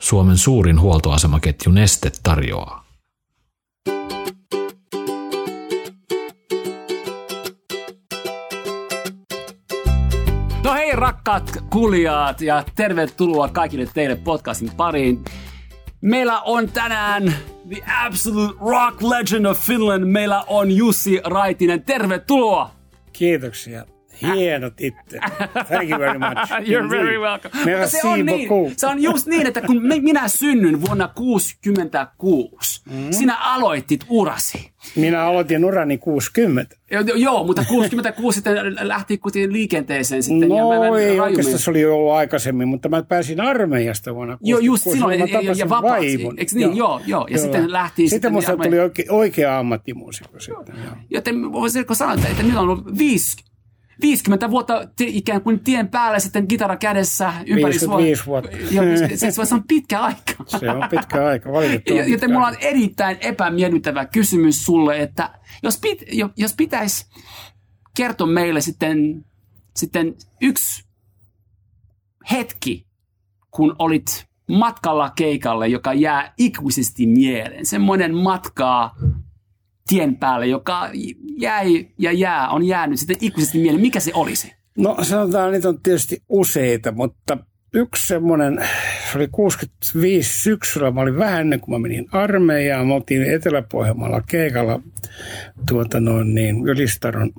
Suomen suurin huoltoasemaketju Neste tarjoaa. No hei rakkaat kuulijat ja tervetuloa kaikille teille podcastin pariin. Meillä on tänään the absolute rock legend of Finland. Meillä on Jussi Raitinen. Tervetuloa! Kiitoksia. Hieno titteli. Thank you very much. You're very welcome. Mutta Merci se, on niin, se on just niin, että kun minä synnyin vuonna 66, mm. sinä aloitit urasi. Minä aloitin urani 60. Jo- jo- Joo, mutta 66 sitten lähti kuitenkin liikenteeseen sitten. ja No mä- mä ei rajummin- oikeastaan se oli jo ollut aikaisemmin, mutta mä pääsin armeijasta vuonna 66. Joo, just silloin, Mä ja- ja- ja vapaaksi. Eiks niin? Joo, joo. Ja sitten lähti Sitten, sitten musta arme- tuli oikea, oikea ammattimuusikko sitten. Joo. Joten voisiko sanoa, että, että nyt on ollut viisi, 50 vuotta te, ikään kuin tien päällä sitten kitara kädessä ympäri 55 vuotta. Joo, se, se, on pitkä aika. Se on pitkä aika, valitettavasti. Joten mulla on erittäin epämiellyttävä kysymys sulle, että jos, pit, jo- jos pitäisi kertoa meille sitten, sitten yksi hetki, kun olit matkalla keikalle, joka jää ikuisesti mieleen. Semmoinen matkaa tien päälle, joka jäi ja jää, on jäänyt sitten ikuisesti mieleen. Mikä se olisi? No sanotaan, niitä on tietysti useita, mutta yksi semmoinen, se oli 65 syksyllä, mä olin vähän ennen kuin mä menin armeijaan, me oltiin Etelä-Pohjanmaalla keikalla tuota noin niin, Ylistaron,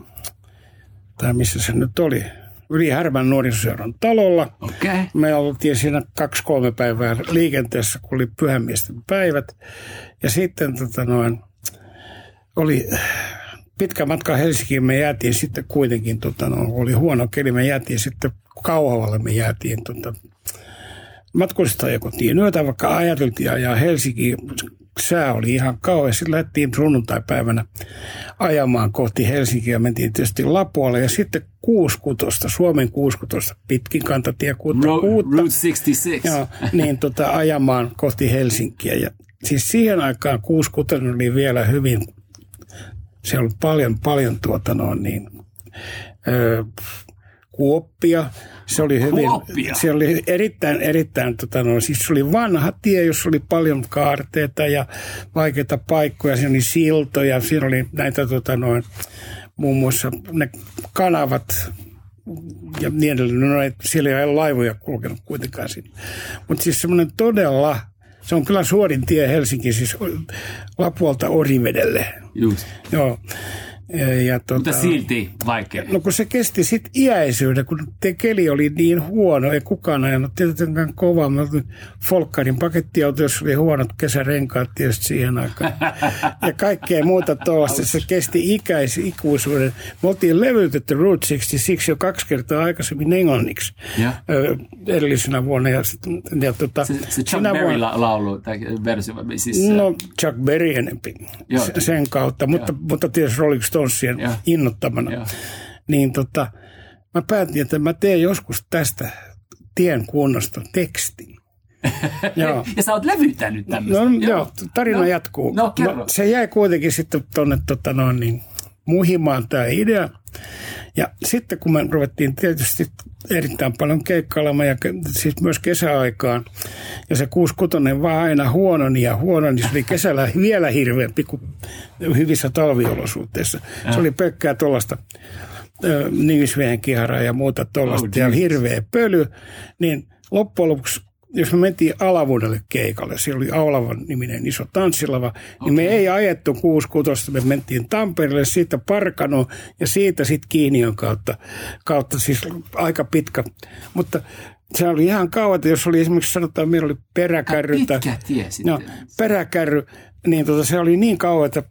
tai missä se nyt oli, Yli Härmän nuorisoseuran talolla. Okei. Okay. Me oltiin siinä kaksi-kolme päivää liikenteessä, kun oli pyhämiesten päivät. Ja sitten tota noin, oli pitkä matka Helsinkiin, me jäätiin sitten kuitenkin, tota, no, oli huono keli, me jäätiin sitten Kauhavalle, me jäätiin tota, matkustajakotiin yötä, vaikka ajateltiin ajaa Helsinkiin, sää oli ihan kauhean. Sitten lähdettiin sunnuntai-päivänä ajamaan kohti Helsinkiä ja mentiin tietysti Lapualle ja sitten kuuskutosta, Suomen kuuskutosta, pitkin kantatie kuutta, Ro- kuutta Route 66. Joo, niin tota, ajamaan kohti Helsinkiä. Ja siis siihen aikaan 66 oli vielä hyvin, se oli paljon, paljon tuota noin niin, ö, kuoppia. Se oli hyvin, Kuoppia? se oli erittäin, erittäin, tota noin, siis se oli vanha tie, jossa oli paljon kaarteita ja vaikeita paikkoja. Siinä oli siltoja, siinä oli näitä tota noin, muun muassa ne kanavat, ja niin edelleen. No, siellä ei ole laivoja kulkenut kuitenkaan sinne. Mutta siis semmoinen todella, se on kyllä suorin tie Helsinki, siis Lapualta Orivedelle. Just. Joo. Ja, tota, Mutta silti vaikea. No kun se kesti sitten iäisyyden, kun te keli oli niin huono, ei kukaan ajanut tietenkään kovaa. Mä Folkkarin pakettiauto, jossa oli huonot kesärenkaat tietysti siihen aikaan. Ja kaikkea muuta tuollaista. Se kesti ikäis, ikuisuuden. Me oltiin levytetty Route 66 jo kaksi kertaa aikaisemmin englanniksi ö, edellisenä vuonna. Ja, sit, ja tota, Se, se Chuck Berry vuonna- la- laulu tai versio, siis No Chuck Berry enempi Joo. se- sen kautta, mutta, mutta tietysti Rolling Stonesien Joo. innottamana. Joo. Niin tota, mä päätin, että mä teen joskus tästä tien kunnosta tekstin. joo. Ja sä oot levyttänyt tämmöistä. No joo, tarina No. jatkuu. No, kerro. se jäi kuitenkin sitten tuonne tota noin, niin, muhimaan tämä idea. Ja sitten kun me ruvettiin tietysti erittäin paljon keikkailemaan, ja siis myös kesäaikaan, ja se 66 vaan aina huononi ja huononi, se oli kesällä vielä hirveämpi kuin hyvissä talviolosuhteissa. Se oli pelkkää tuollaista nimisveen kiharaa ja muuta tuollaista, Oh, ja hirveä pöly, niin loppujen lopuksi jos me mentiin Alavuudelle keikalle, siellä oli Aulavan niminen iso tanssilava, niin me ei ajettu 66, me mentiin Tampereelle, siitä Parkano ja siitä sitten Kiinion kautta, kautta siis aika pitkä. Mutta se oli ihan kauan, että jos oli esimerkiksi sanotaan, meillä oli peräkärry. tai- Pitkä tie sitten. No, peräkärry, niin tota, se oli niin kauan, että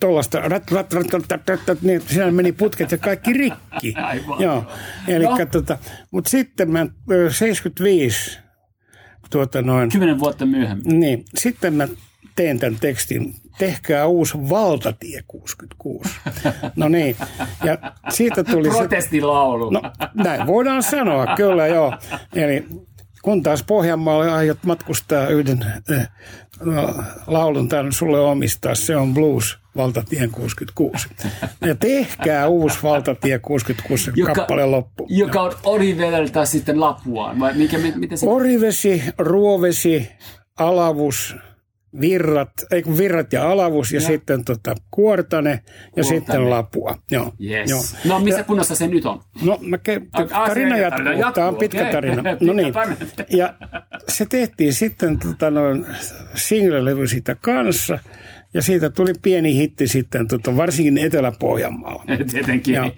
tuollaista rat, rat, rat, rat, rat, rat, rat, niin siinä meni putket ja kaikki rikki. Aivan. Joo, eli No. tota, mutta sitten mä ö, 75, tuota noin, Kymmenen vuotta myöhemmin. niin, sitten mä teen tämän tekstin, tehkää uusi valtatie 66. No niin, ja siitä tuli se... Protestilaulu. No näin voidaan sanoa, kyllä joo. Eli kun taas Pohjanmaalle aiot matkustaa yhden äh, laulun tämän sulle omistaa, se on blues valtatien 66. Ja tehkää uusi valtatie 66 joka, kappale loppu. Joka on Orivedeltä sitten Lapuaan, vai mikä, miten se... Orivesi, Ruovesi, Alavus, virrat, ei kun virrat ja alavus ja, ja. sitten tota, kuortane ja kuortane. sitten lapua. Joo, yes. joo. No missä ja, kunnossa se nyt on? No mä ke- A, tarina jatkuu. jatkuu. Tämä on pitkä tarina. no niin. Ja se tehtiin sitten tota, noin single-levy siitä kanssa. Ja siitä tuli pieni hitti sitten, tota, varsinkin Etelä-Pohjanmaalla. Tietenkin. Ja,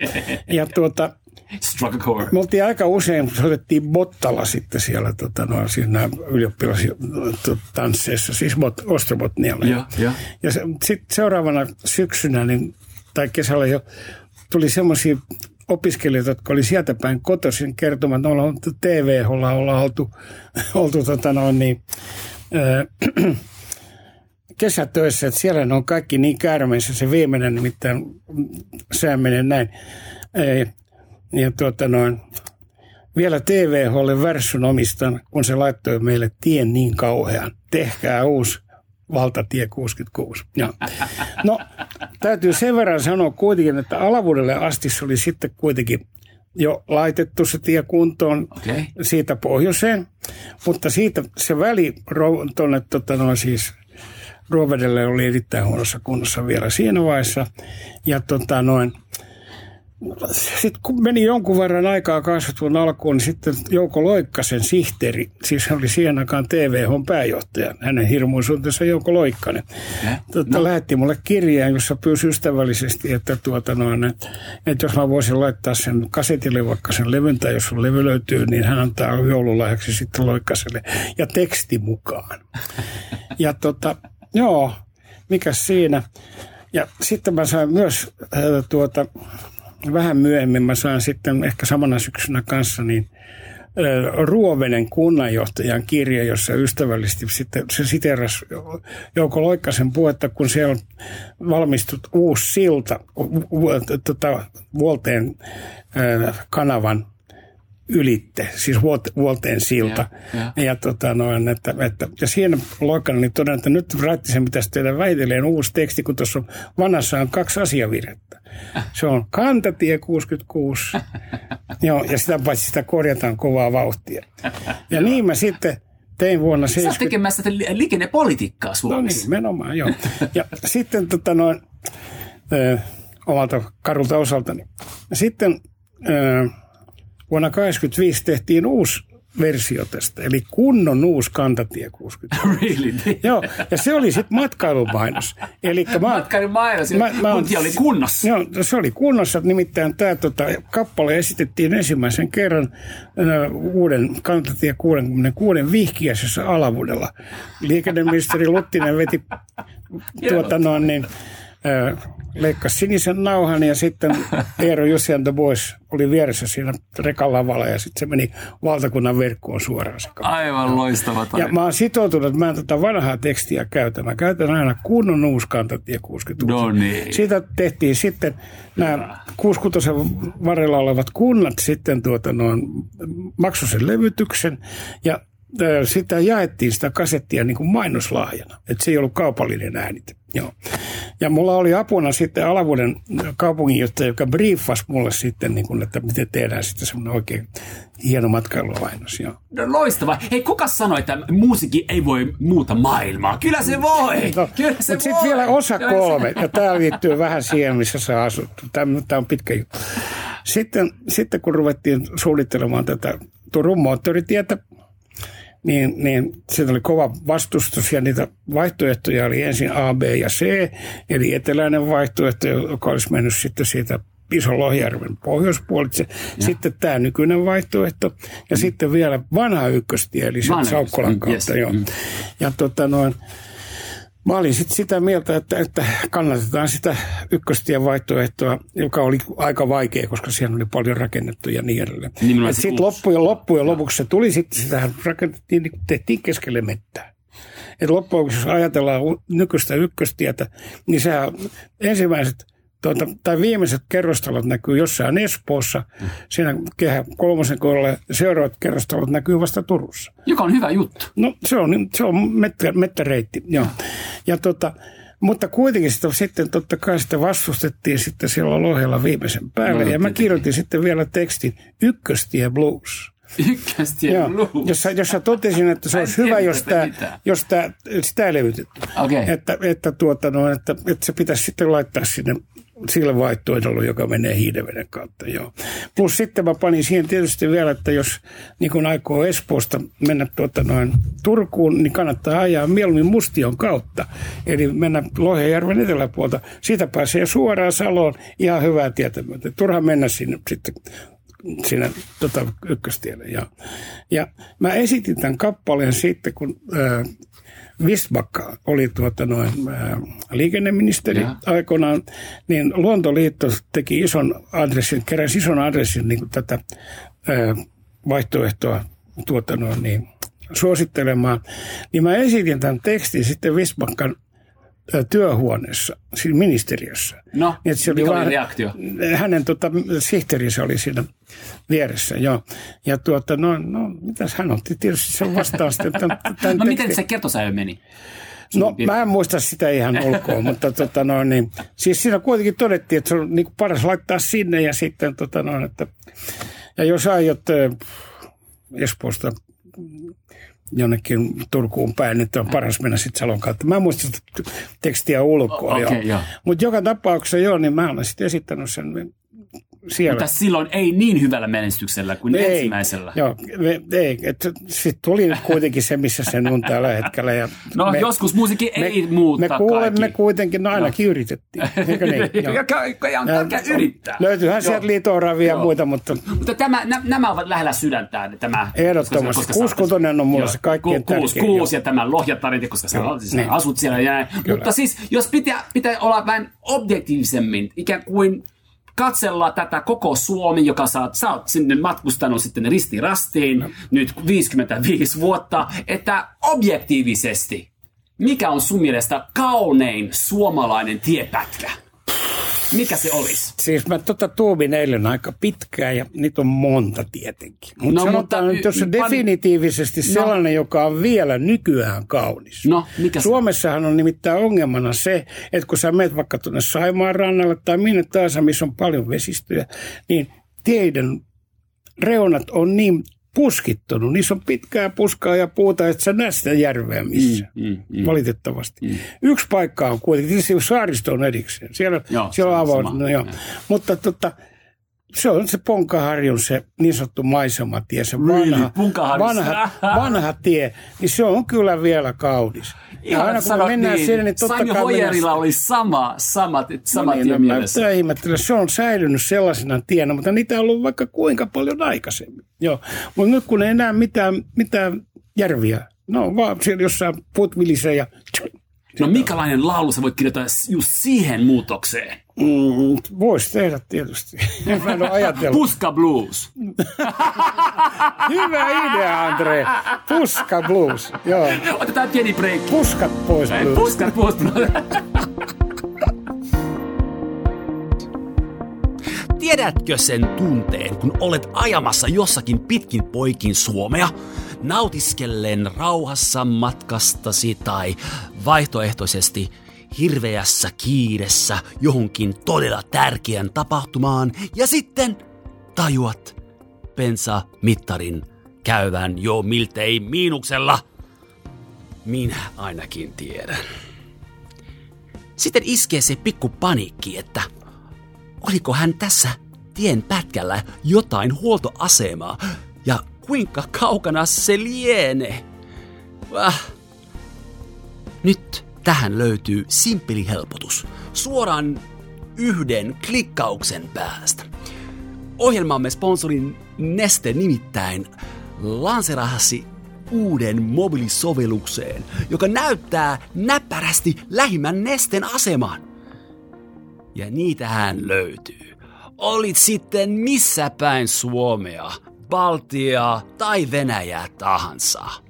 ja tuota, Struck a chord. Me oltiin aika usein, soitettiin Bottala sitten siellä tota, no, siinä ylioppilastansseissa, siis Bot, Ostrobotnialla. Ja, ja. ja se, sitten seuraavana syksynä niin, tai kesällä jo tuli semmoisia opiskelijoita, jotka oli sieltä päin kotoisin kertomaan, että ollaan TV, ollaan, ollaan oltu, oltu tota, no, niin, äh, kesätöissä, että siellä ne on kaikki niin käärmeissä, se viimeinen nimittäin sää menee näin. Ja tuota noin, vielä TVHlle Versun omistan, kun se laittoi meille tien niin kauhean. Tehkää uusi valtatie 66. Ja. No, täytyy sen verran sanoa kuitenkin, että Alavuudelle asti se oli sitten kuitenkin jo laitettu se tie kuntoon okay. siitä pohjoiseen, mutta siitä se väli tuonne tota, siis Ruovedelle oli erittäin huonossa kunnossa vielä siinä vaiheessa. Ja tota, noin, sitten kun meni jonkun verran aikaa 20 alkuun, niin sitten Jouko Loikkasen sihteeri, siis hän oli siihen aikaan TVH pääjohtaja, hänen hirmuisuutensa Jouko Loikkanen, tuota, no. lähetti mulle kirjeen, jossa pyysi ystävällisesti, että, tuota noin, että, että jos mä voisin laittaa sen kasetille vaikka sen levyn, tai jos sun levy löytyy, niin hän antaa joululahjaksi sitten Loikkaselle ja teksti mukaan. Ja tota, joo, mikä siinä. Ja sitten mä sain myös äh, tuota, vähän myöhemmin mä saan sitten ehkä samana syksynä kanssa niin Ruovenen kunnanjohtajan kirja, jossa ystävällisesti sitten se siteras Jouko Loikkasen puhetta, kun siellä on valmistut uusi silta tota, Vuolteen kanavan ylitte, siis vuolteen silta. Ja, ja. ja, tota noin, että, että, ja siinä Loikkanen niin todennut, että nyt Raittisen pitäisi tehdä väitelleen uusi teksti, kun tuossa vanhassa on kaksi asiavirhettä. Se on kantatie 66, Joo, ja sitä paitsi sitä korjataan kovaa vauhtia. Ja niin mä sitten tein vuonna 70... Sä tekemässä liikennepolitiikkaa Suomessa. No niin, menomaan, joo. Ja sitten tota noin, ö, omalta karulta osaltani. Sitten... Ö, vuonna 1985 tehtiin uusi versio tästä, eli kunnon uusi kantatie 60. really? Joo, ja se oli sitten matkailumainos. Eli mä, matkailumainos, mä, mä, oli kunnossa. Joo, se oli kunnossa, nimittäin tämä tota, kappale esitettiin ensimmäisen kerran äh, uuden kantatie 66 vihkiäisessä alavuudella. Liikenneministeri Luttinen veti tuota noin niin, leikkasi sinisen nauhan ja sitten Eero Jussi and the Boys oli vieressä siinä rekan lavalla ja sitten se meni valtakunnan verkkoon suoraan. Se Aivan loistava tarina. Ja mä oon sitoutunut, että mä en tätä vanhaa tekstiä käytä. Mä käytän aina kunnon uuskantatie 60 No niin. Siitä tehtiin sitten nämä 66 varrella olevat kunnat sitten tuota noin maksusen levytyksen ja sitä jaettiin sitä kasettia niin kuin mainoslahjana. Että se ei ollut kaupallinen äänite. Joo. Ja mulla oli apuna sitten Alavuuden kaupunginjohtaja, joka briefasi mulle sitten, niin kuin, että miten tehdään sitten semmoinen oikein hieno matkailulainos. Joo. No loistava. Hei, kuka sanoi, että musiikki ei voi muuta maailmaa? Kyllä se voi! No, Kyllä se voi! Sitten vielä osa kolme, ja tämä liittyy vähän siihen, missä sä asut. Tämä, tämä on pitkä juttu. Sitten, sitten kun ruvettiin suunnittelemaan tätä Turun moottoritietä, niin, niin siitä oli kova vastustus ja niitä vaihtoehtoja oli ensin A, B ja C, eli eteläinen vaihtoehto, joka olisi mennyt sitten siitä Ison Lohjärven pohjoispuolitse. Sitten tämä nykyinen vaihtoehto ja mm. sitten vielä vanha ykköstie, eli Saukkolan kautta. Yes. Joo. Mm. Ja tota noin, Mä olin sitten sitä mieltä, että, että kannatetaan sitä ykköstien vaihtoehtoa, joka oli aika vaikea, koska siellä oli paljon rakennettu ja niin edelleen. Sitten loppujen, loppujen lopuksi se tuli sitten, sitä rakennettiin, niin tehtiin keskelle mettää. Et loppujen lopuksi, jos ajatellaan nykyistä ykköstietä, niin sehän ensimmäiset – tuota, tai viimeiset kerrostalot näkyy jossain Espoossa, mm. siinä kehä kolmosen kohdalla seuraavat kerrostalot näkyy vasta Turussa. Joka on hyvä juttu. No se on, se on mettä, mettäreitti, joo. Ja tota, Mutta kuitenkin sitä, sitten totta kai sitä vastustettiin sitten siellä Lohjalla viimeisen päälle. No, ja mä kirjoitin sitten vielä tekstin Ykköstie Blues. Ykköstie Joo, blues. jossa, jossa totesin, että se olisi hyvä, jos tämä, jos tämä, sitä ei levytetty. Okei. Että, että, tuota, no, että, että se pitäisi sitten laittaa sinne sille vaihtoehdolle, joka menee hiideveden kautta. Joo. Plus sitten mä panin siihen tietysti vielä, että jos niin kun aikoo Espoosta mennä tuota noin Turkuun, niin kannattaa ajaa mieluummin Mustion kautta. Eli mennä Lohjajärven eteläpuolta. Siitä pääsee suoraan Saloon ihan hyvää tietä myöten. Turha mennä sinne sitten siinä tota, ykköstielle. Ja, ja mä esitin tämän kappaleen sitten, kun äh, Vistbacka oli tuota noin, äh, liikenneministeri Ja. aikoinaan, niin Luontoliitto teki ison adressin, keräsi ison adressin niin tätä äh, vaihtoehtoa tuota noin, niin, suosittelemaan. Niin mä esitin tämän tekstin sitten Vistbackan äh, työhuoneessa, siinä ministeriössä. No, Niin, että se mikä oli vaan- reaktio? Hänen tota, sihteerinsä oli siinä vieressä, joo. Ja tuota, no, no mitäs hän otti tietysti sen vastaan sitten. Tämän, tämän No miten se kertosäe meni? No mä en muista sitä ihan ulkoa, mutta tota, no, niin, siis siinä kuitenkin todettiin, että se on niin kuin paras laittaa sinne ja sitten tota, no, että, ja jos aiot äh, Espoosta jonnekin Turkuun päin, niin on paras mennä sitten Salon kautta. Mä en muista sitä tekstiä ulkoa. O- okei, joo. Mutta joka tapauksessa joo, niin mä olen sitten esittänyt sen siellä. Mutta silloin ei niin hyvällä menestyksellä kuin Ei, ensimmäisellä. Joo, me, ei. Sitten tuli nyt kuitenkin se, missä se on tällä hetkellä. Ja No joskus musiikki ei muuta Me kuulemme kaikki. kuitenkin, no ainakin yritettiin. Eikö niin? Joo. Ja käy- Älkää yrittää. Löytyyhän Joo. sieltä liitoravia ja Joo. muita, mutta Mutta tämä, nä, nämä ovat lähellä sydäntään. Tämä, Ehdottomasti. koska sä- Kuuskutonen on mulle se kaikkein ku, tärkein, kuus joo. ja tämä lohjatarinti, koska sä niin. asut siellä ja näin. Mutta siis, jos pitää, pitää olla vähän objektiivisemmin, ikään kuin katsella tätä koko Suomi, joka sä, oot- sä oot sinne matkustanut sitten ristiin rastiin No. nyt 55 vuotta, että objektiivisesti, mikä on sun mielestä kaunein suomalainen tiepätkä? Mikä se olisi? siis mä tota tuumin eilen aika pitkään ja niitä on monta tietenkin. Mut No, no, sanotaan mutta nyt, jos se y- definitiivisesti No. sellainen, joka on vielä nykyään kaunis. No, mikä se Suomessahan on nimittäin ongelmana se, että kun sä menet vaikka tuonne Saimaan rannalle tai minne tahansa, missä on paljon vesistöjä, niin teidän reunat on niin puskittunut. Niissä on pitkää puskaa ja puuta, että sä näe sitä järveä missä. Mm, mm. Valitettavasti. Mm. Yksi paikka on kuitenkin, tietysti saaristo on erikseen. Siellä, Joo, siellä on sama. No, joo. Mutta tota, se on se Ponkaharjun se niin sanottu maisematie, se Really? vanha, vanha, vanha tie, niin se on kyllä vielä kaunis. Ja aina kun me mennään niin. sinne, niin totta Sanjo kai mennään... oli sama, sama, sama No tie niin, no, mä mielessä. ihmettelen. Se on säilynyt sellaisena tienä, mutta niitä on ollut vaikka kuinka paljon aikaisemmin. Joo. Mutta nyt kun ei enää mitään, mitään järviä, no vaan siellä jossain puut vilisee ja... No minkälainen laulu sä voit kirjoittaa just siihen muutokseen? Mm, Voisi tehdä tietysti. Mä en ole ajatellut. Puska Blues. Hyvä idea, Andre. Puska blues. Joo. Otetaan pieni break. Puskat pois blues. Puska Blues. Tiedätkö sen tunteen, kun olet ajamassa jossakin pitkin poikin Suomea, nautiskellen rauhassa matkastasi tai vaihtoehtoisesti hirveässä kiiressä johonkin todella tärkeän tapahtumaan ja sitten tajuat mittarin käyvän jo miltei miinuksella. Minä ainakin tiedän. Sitten iskee se pikku paniikki, että oliko hän tässä tien pätkällä jotain huoltoasemaa ja kuinka kaukana se lienee. Väh. Nyt tähän löytyy simppeli helpotus. Suoraan yhden klikkauksen päästä. Ohjelmamme sponsorin Neste nimittäin lanserasi uuden mobiilisovellukseen, joka näyttää näppärästi lähimmän Nesten aseman. Ja niitähän löytyy. Olit sitten missä päin Suomea, Baltiaa tai Venäjää tahansa.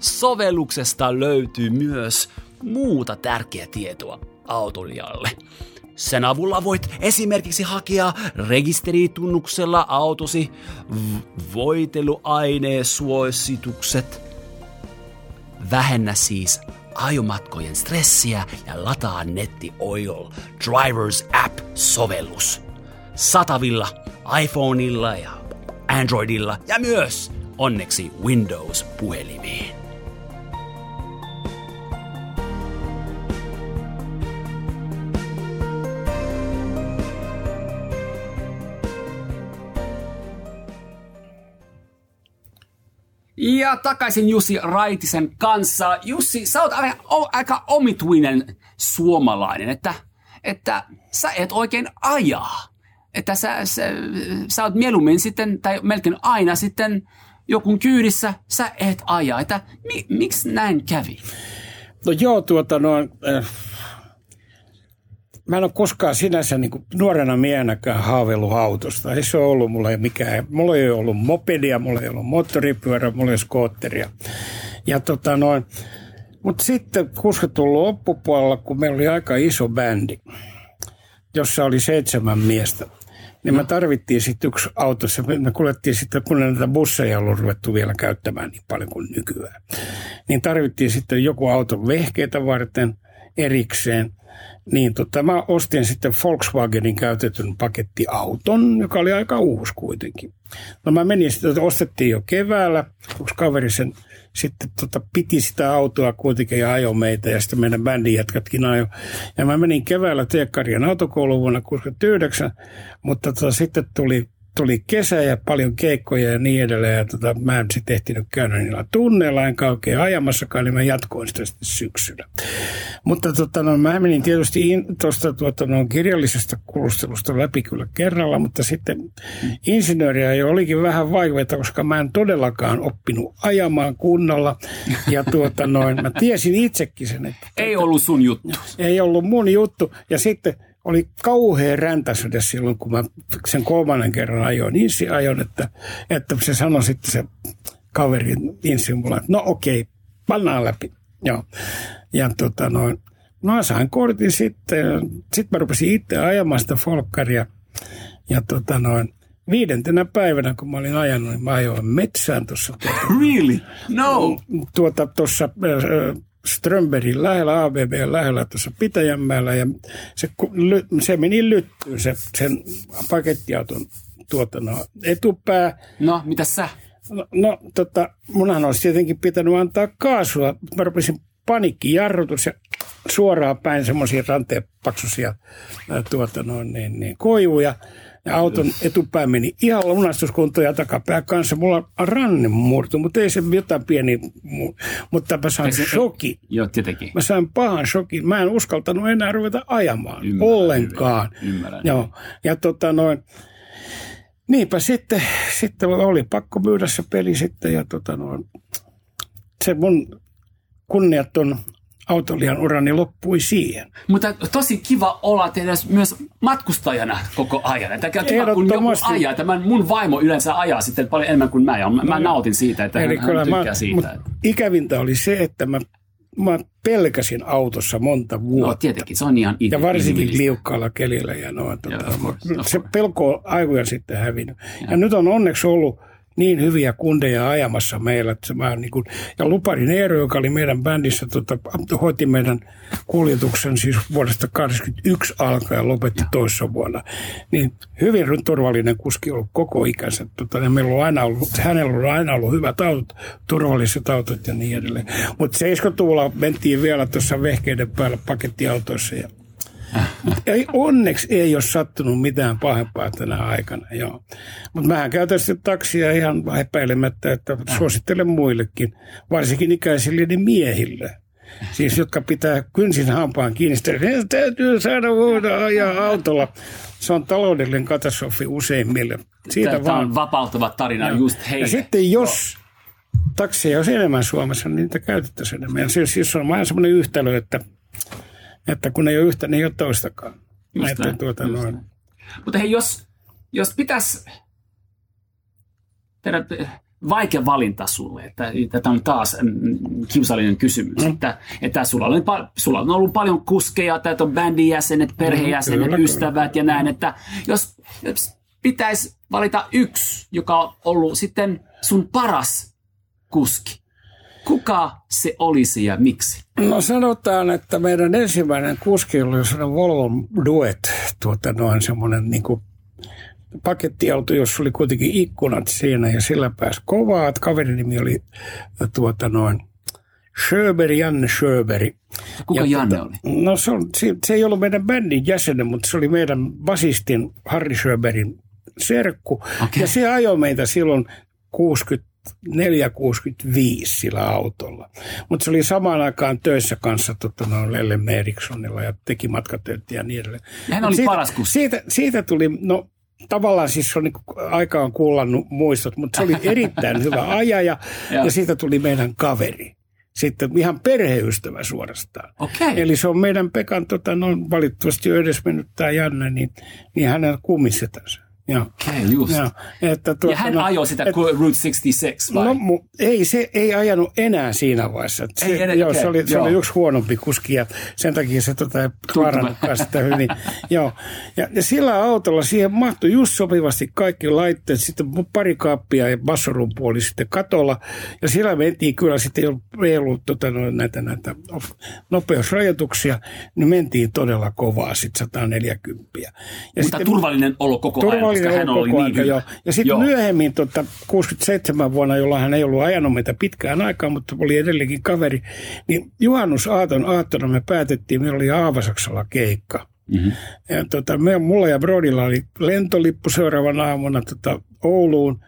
Sovelluksesta löytyy myös muuta tärkeää tietoa autolijalle. Sen avulla voit esimerkiksi hakea rekisteritunnuksella autosi v- voiteluainesuositukset. Vähennä siis ajomatkojen stressiä ja lataa netti Oil Drivers App-sovellus. Satavilla, iPhoneilla ja Androidilla ja myös onneksi Windows-puhelimiin. Ja takaisin Jussi Raitisen kanssa. Jussi, sä oot aika, aika omituinen suomalainen, että, että sä et oikein ajaa. Että sä, sä, sä oot mieluummin sitten, tai melkein aina sitten jokun kyydissä, sä et aja. Että mi, miksi näin kävi? No joo, tuota noin, äh, mä en ole koskaan sinänsä niin kuin nuorena miehenäkään haaveillut autosta. Ei se ole ollut mulla ei mikään. Mulla ei ollut mopedia, mulla ei ollut moottoripyörä, mulla ei ollut skootteria. Ja tota noin, mutta sitten 60-luvun loppupuolella, kun meillä oli aika iso bändi, jossa oli seitsemän miestä, niin me tarvittiin sitten yksi auto. Me kuljettiin sitten, kun näitä busseja on ruvettu vielä käyttämään niin paljon kuin nykyään. Niin tarvittiin sitten joku auto vehkeitä varten erikseen. Niin tota, mä ostin sitten Volkswagenin käytetyn pakettiauton, joka oli aika uusi kuitenkin. No mä menin sitten, että ostettiin jo keväällä, koska kaveri sen sitten tota, piti sitä autoa kuitenkin ja ajoi meitä ja sitten meidän bändin jätkätkin ajo. Ja mä menin keväällä Teekkarien autokouluun vuonna 69, mutta tota, sitten tuli tuli kesä ja paljon keikkoja ja niin edelleen. Ja tota, mä en sitten ehtinyt käydä niillä tunneilla, enkä oikein ajamassakaan, niin mä jatkoin sitä sitten syksyllä. Mutta tota, no, mä menin tietysti tuosta tuota, no, kirjallisesta kulustelusta läpi kyllä kerralla, mutta sitten insinööriä jo olikin vähän vaikeaa, koska mä en todellakaan oppinut ajamaan kunnolla. Ja tuota, noin, mä tiesin itsekin sen. Että, ei ollut sun juttu. Ei ollut mun juttu. Ja sitten oli kauhean räntäsyyde silloin, kun mä sen kolmannen kerran ajoin insi ajon, että, että se sanoi sitten se kaveri insi mulle, että no okei, pannaan läpi. Joo. Ja tota noin, no mä sain kortin sitten, sitten mä rupesin itse ajamaan sitä folkkaria. Ja tota noin, viidentenä päivänä, kun mä olin ajanut, niin mä ajoin metsään tuossa. Tuota, really? No. Tuota tuossa äh, Strömbergin lähellä, ABB lähellä tuossa Pitäjänmäellä ja se, se meni lyttyyn se, sen pakettiauton tuota, no, etupää. No, mitä sä? No, no tota, munhan olisi tietenkin pitänyt antaa kaasua. Mä rupesin panikkijarrutus ja suoraan päin semmoisia ranteenpaksuisia tuota, no, niin, niin, koivuja ja auton etupää meni ihan lunastuskuntoon ja takapää kanssa. Mulla on ranne murtu, mutta ei se jotain pieni, mutta mä sain se, shokin. Joo, tietenkin. Mä sain pahan shokin. Mä en uskaltanut enää ruveta ajamaan ymmärrän, ollenkaan. Ymmärrän. Joo. Ja tota noin, niinpä sitten, sitten oli pakko myydä se peli sitten ja tota noin, se mun kunniaton autolian urani loppui siihen. Mutta tosi kiva olla tehdä myös matkustajana koko ajan. Että kiva, kun joku ajaa. Tämän mun vaimo yleensä ajaa sitten paljon enemmän kuin mä. Ja mä, mä no, nautin siitä, että hän, hän tykkää mä, siitä. Ikävintä oli se, että mä mä pelkäsin autossa monta vuotta. No tietenkin, se on ihan Ja varsinkin liukkaalla kelillä. Ja no, tuota, Joo, se pelko on aivoja sitten hävinnyt. Ja. ja nyt on onneksi ollut niin hyviä kundeja ajamassa meillä. Että mä niin kuin, ja Luparin Eero, joka oli meidän bändissä, tota, hoiti meidän kuljetuksen siis vuodesta 1981 alkaen lopetti toissa vuonna. Niin hyvin turvallinen kuski ollut koko ikänsä. Tota, ja meillä on aina ollut, hänellä on aina ollut hyvät autot, turvalliset autot ja niin edelleen. Mutta 70-luvulla mentiin vielä tuossa vehkeiden päällä pakettiautoissa ja ei, onneksi ei ole sattunut mitään pahempaa tänä aikana, joo. Mutta mähän käytän sitten taksia ihan epäilemättä, että suosittelen muillekin, varsinkin ikäisille miehille. Siis jotka pitää kynsin hampaan kiinni, että täytyy saada voida ajaa autolla. Se on taloudellinen katastrofi useimmille. Siitä Tämä vaan. on vapauttava tarina joo. just heille. Ja sitten jos takseja olisi enemmän Suomessa, niin niitä käytettäisiin enemmän. Siis, siis on vähän semmoinen yhtälö, että että kun ei ole yhtä, niin ei ole toistakaan. Just että, näin, tuota, just noin. Mutta hei, jos, jos pitäisi tehdä vaikea valinta sulle, että tämä on taas mm, kiusallinen kysymys, mm. että, että sulla, on, sulla on ollut paljon kuskeja, että on bändin jäsenet, perheenjäsenet, mm, ystävät kyllä. ja näin, että jos, jos pitäisi valita yksi, joka on ollut sitten sun paras kuski, Kuka se olisi ja miksi? No sanotaan, että meidän ensimmäinen kuski oli sellainen Volvo Duet, tuota noin semmoinen niin kuin pakettiauto, jossa oli kuitenkin ikkunat siinä ja sillä pääsi kovaa. Kaverin nimi oli tuota noin Sjöberg, Janne Sjöberg. Kuka Ja Janne tota, oli? No se, on, se, se ei ollut meidän bändin jäsenen, mutta se oli meidän basistin Harri Sjöbergin serkku. Okei. Ja se ajoi meitä silloin 64-65 sillä autolla. Mutta se oli samaan aikaan töissä kanssa tota, no, Lelle Erikssonilla ja teki matkatöitä ja niin edelleen. Ja hän oli siitä, paras kuski. Siitä, siitä tuli, no tavallaan siis on niin aika on kuullannut muistot, mutta se oli erittäin hyvä ajaja Joo. ja siitä tuli meidän kaveri. Sitten ihan perheystävä suorastaan. Okei. Eli se on meidän Pekan, tota, no, valitettavasti jo edes mennyt tämä Janne, niin, niin hänen kummisetänsä. Joo. Okei, just. Joo. Että, tuota, Ja hän no, ajoi sitä et- Route 66, vai? No, mu, ei, se ei ajanut enää siinä vaiheessa. Se, Ei enää, joo, okei, se, oli, se joo. oli yksi huonompi kuski ja sen takia se tota, ei klarannutkaan sitä hyvin. joo. Ja, ja sillä autolla siihen mahtui just sopivasti kaikki laitteet, sitten pari kaappia ja bassorumpu oli sitten katolla. Ja sillä mentiin kyllä sitten, ei ollut, ei ollut tota, no, näitä, näitä nopeusrajoituksia, niin mentiin todella kovaa sitten 140. Ja Mutta turvallinen olo koko ajan, koska hän oli niin aika, hyvä. joo. Ja sitten myöhemmin tota, 67 vuonna, jolloin hän ei ollut ajanut meitä pitkään aikaa, mutta oli edelleenkin kaveri, niin juhannusaaton aattona me päätettiin, meillä oli Aavasaksalla keikka. Mm-hmm. Ja tota, me, mulla ja Brodilla oli lentolippu seuraavana aamuna tota, Ouluun,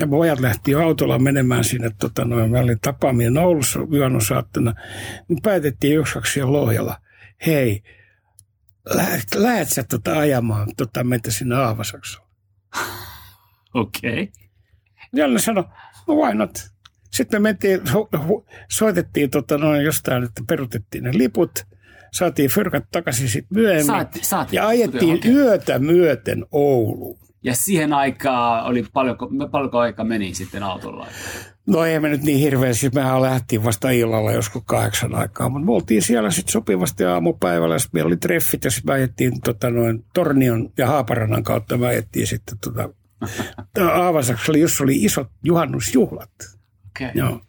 ja pojat lähti autolla menemään sinne, tota, noin, meillä oli tapaaminen Oulussa juhannusaattona, niin päätettiin yksi siellä Lohjalla, hei, lähet, lähet sä tota ajamaan tota, meitä sinne Aavasaksalle? Okei. Okay. Janne sanoi, no why not? Sitten me mentiin, soitettiin tota noin jostain, että perutettiin ne liput, saatiin fyrkat takaisin sitten myöhemmin Saati- saatiin. ja ajettiin Okei. yötä myöten Ouluun. Ja siihen aikaan oli paljonko, paljonko aika meni sitten autolla? No ei me nyt niin hirveän, siis mehän lähtiin vasta illalla joskus kahdeksan aikaa, mutta me oltiin siellä sitten sopivasti aamupäivällä, sitten meillä oli treffit ja sitten ajettiin tota noin Tornion ja Haaparannan kautta, me ajettiin sitten tota, Aavasaksalle, jos oli isot juhannusjuhlat. Okay. Joo.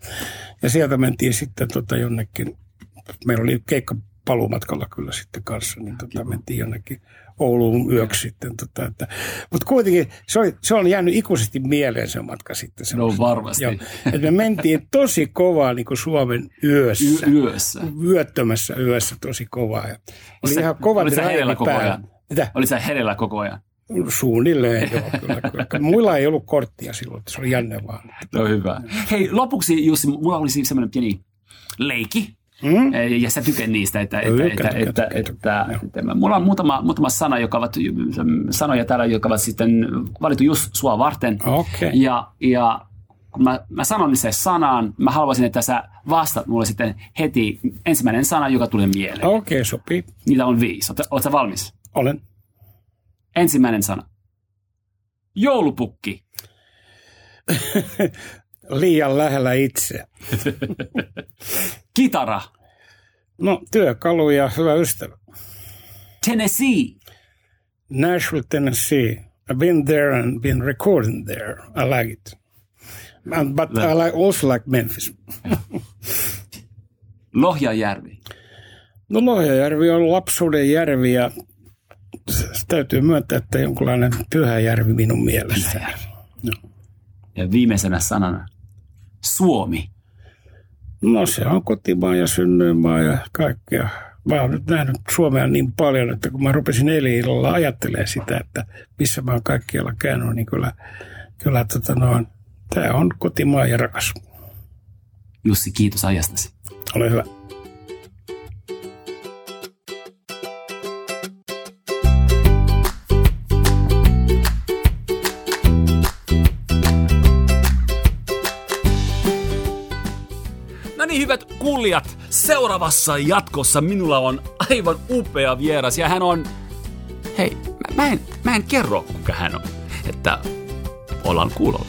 Ja sieltä mentiin sitten tota jonnekin, meillä oli keikka paluumatkalla kyllä sitten kanssa, niin tota mentiin jonnekin Ouluun yöksi sitten. Tota, että, mutta kuitenkin se, oli, se on jäänyt ikuisesti mieleen se matka sitten. No semmoisena. varmasti. Joo. Et me mentiin tosi kovaa niin kuin Suomen yössä. Y- yössä. Yöttömässä yössä tosi kovaa. Ja oli Sä- ihan kova olit sä drive hereillä koko ajan? Mitä? Oli sä hereillä koko ajan? Suunnilleen, joo, kyllä, kyllä. Muilla ei ollut korttia silloin, se oli jänne vaan. No hyvä. Hei, lopuksi Jussi, mulla oli siis semmoinen pieni leikki. Mm? Ja sä tykän niistä, että, että, Tykkään, että, tykkään, että, tykkään, että, tykkään, että, että mulla on muutama, muutama sana, joka ovat, sanoja täällä, jotka ovat sitten valittu just sua varten. Okei. Ja, ja kun mä, mä sanon sen sanan, mä haluaisin, että sä vastaat mulle sitten heti ensimmäinen sana, joka tulee mieleen. Okei, okay, sopii. Niitä on viisi. Oletko sä valmis? Olen. Ensimmäinen sana. Joulupukki. Liian lähellä itseä. Kitara. No, työkalu ja hyvä ystävä. Tennessee. Nashville, Tennessee. I've been there and been recording there. I like it. And, but I like, also like Memphis. Lohjajärvi. No Lohjajärvi on lapsuuden järvi ja täytyy myöntää, että jonkunlainen pyhä järvi minun mielestä. Ja viimeisenä sanana. Suomi. No se on kotimaa ja synnyinmaa ja kaikkea. Mä oon nyt nähnyt Suomea niin paljon, että kun mä rupesin eilen illalla ajattelemaan sitä, että missä mä oon kaikkialla käynyt, niin kyllä, kyllä tota noin, tämä on kotimaa ja rakas. Jussi, kiitos ajastasi. Ole hyvä. Kuulijat, seuraavassa jatkossa minulla on aivan upea vieras ja hän on... Hei, mä, mä, en, mä en kerro kuka hän on, että ollaan kuulolla.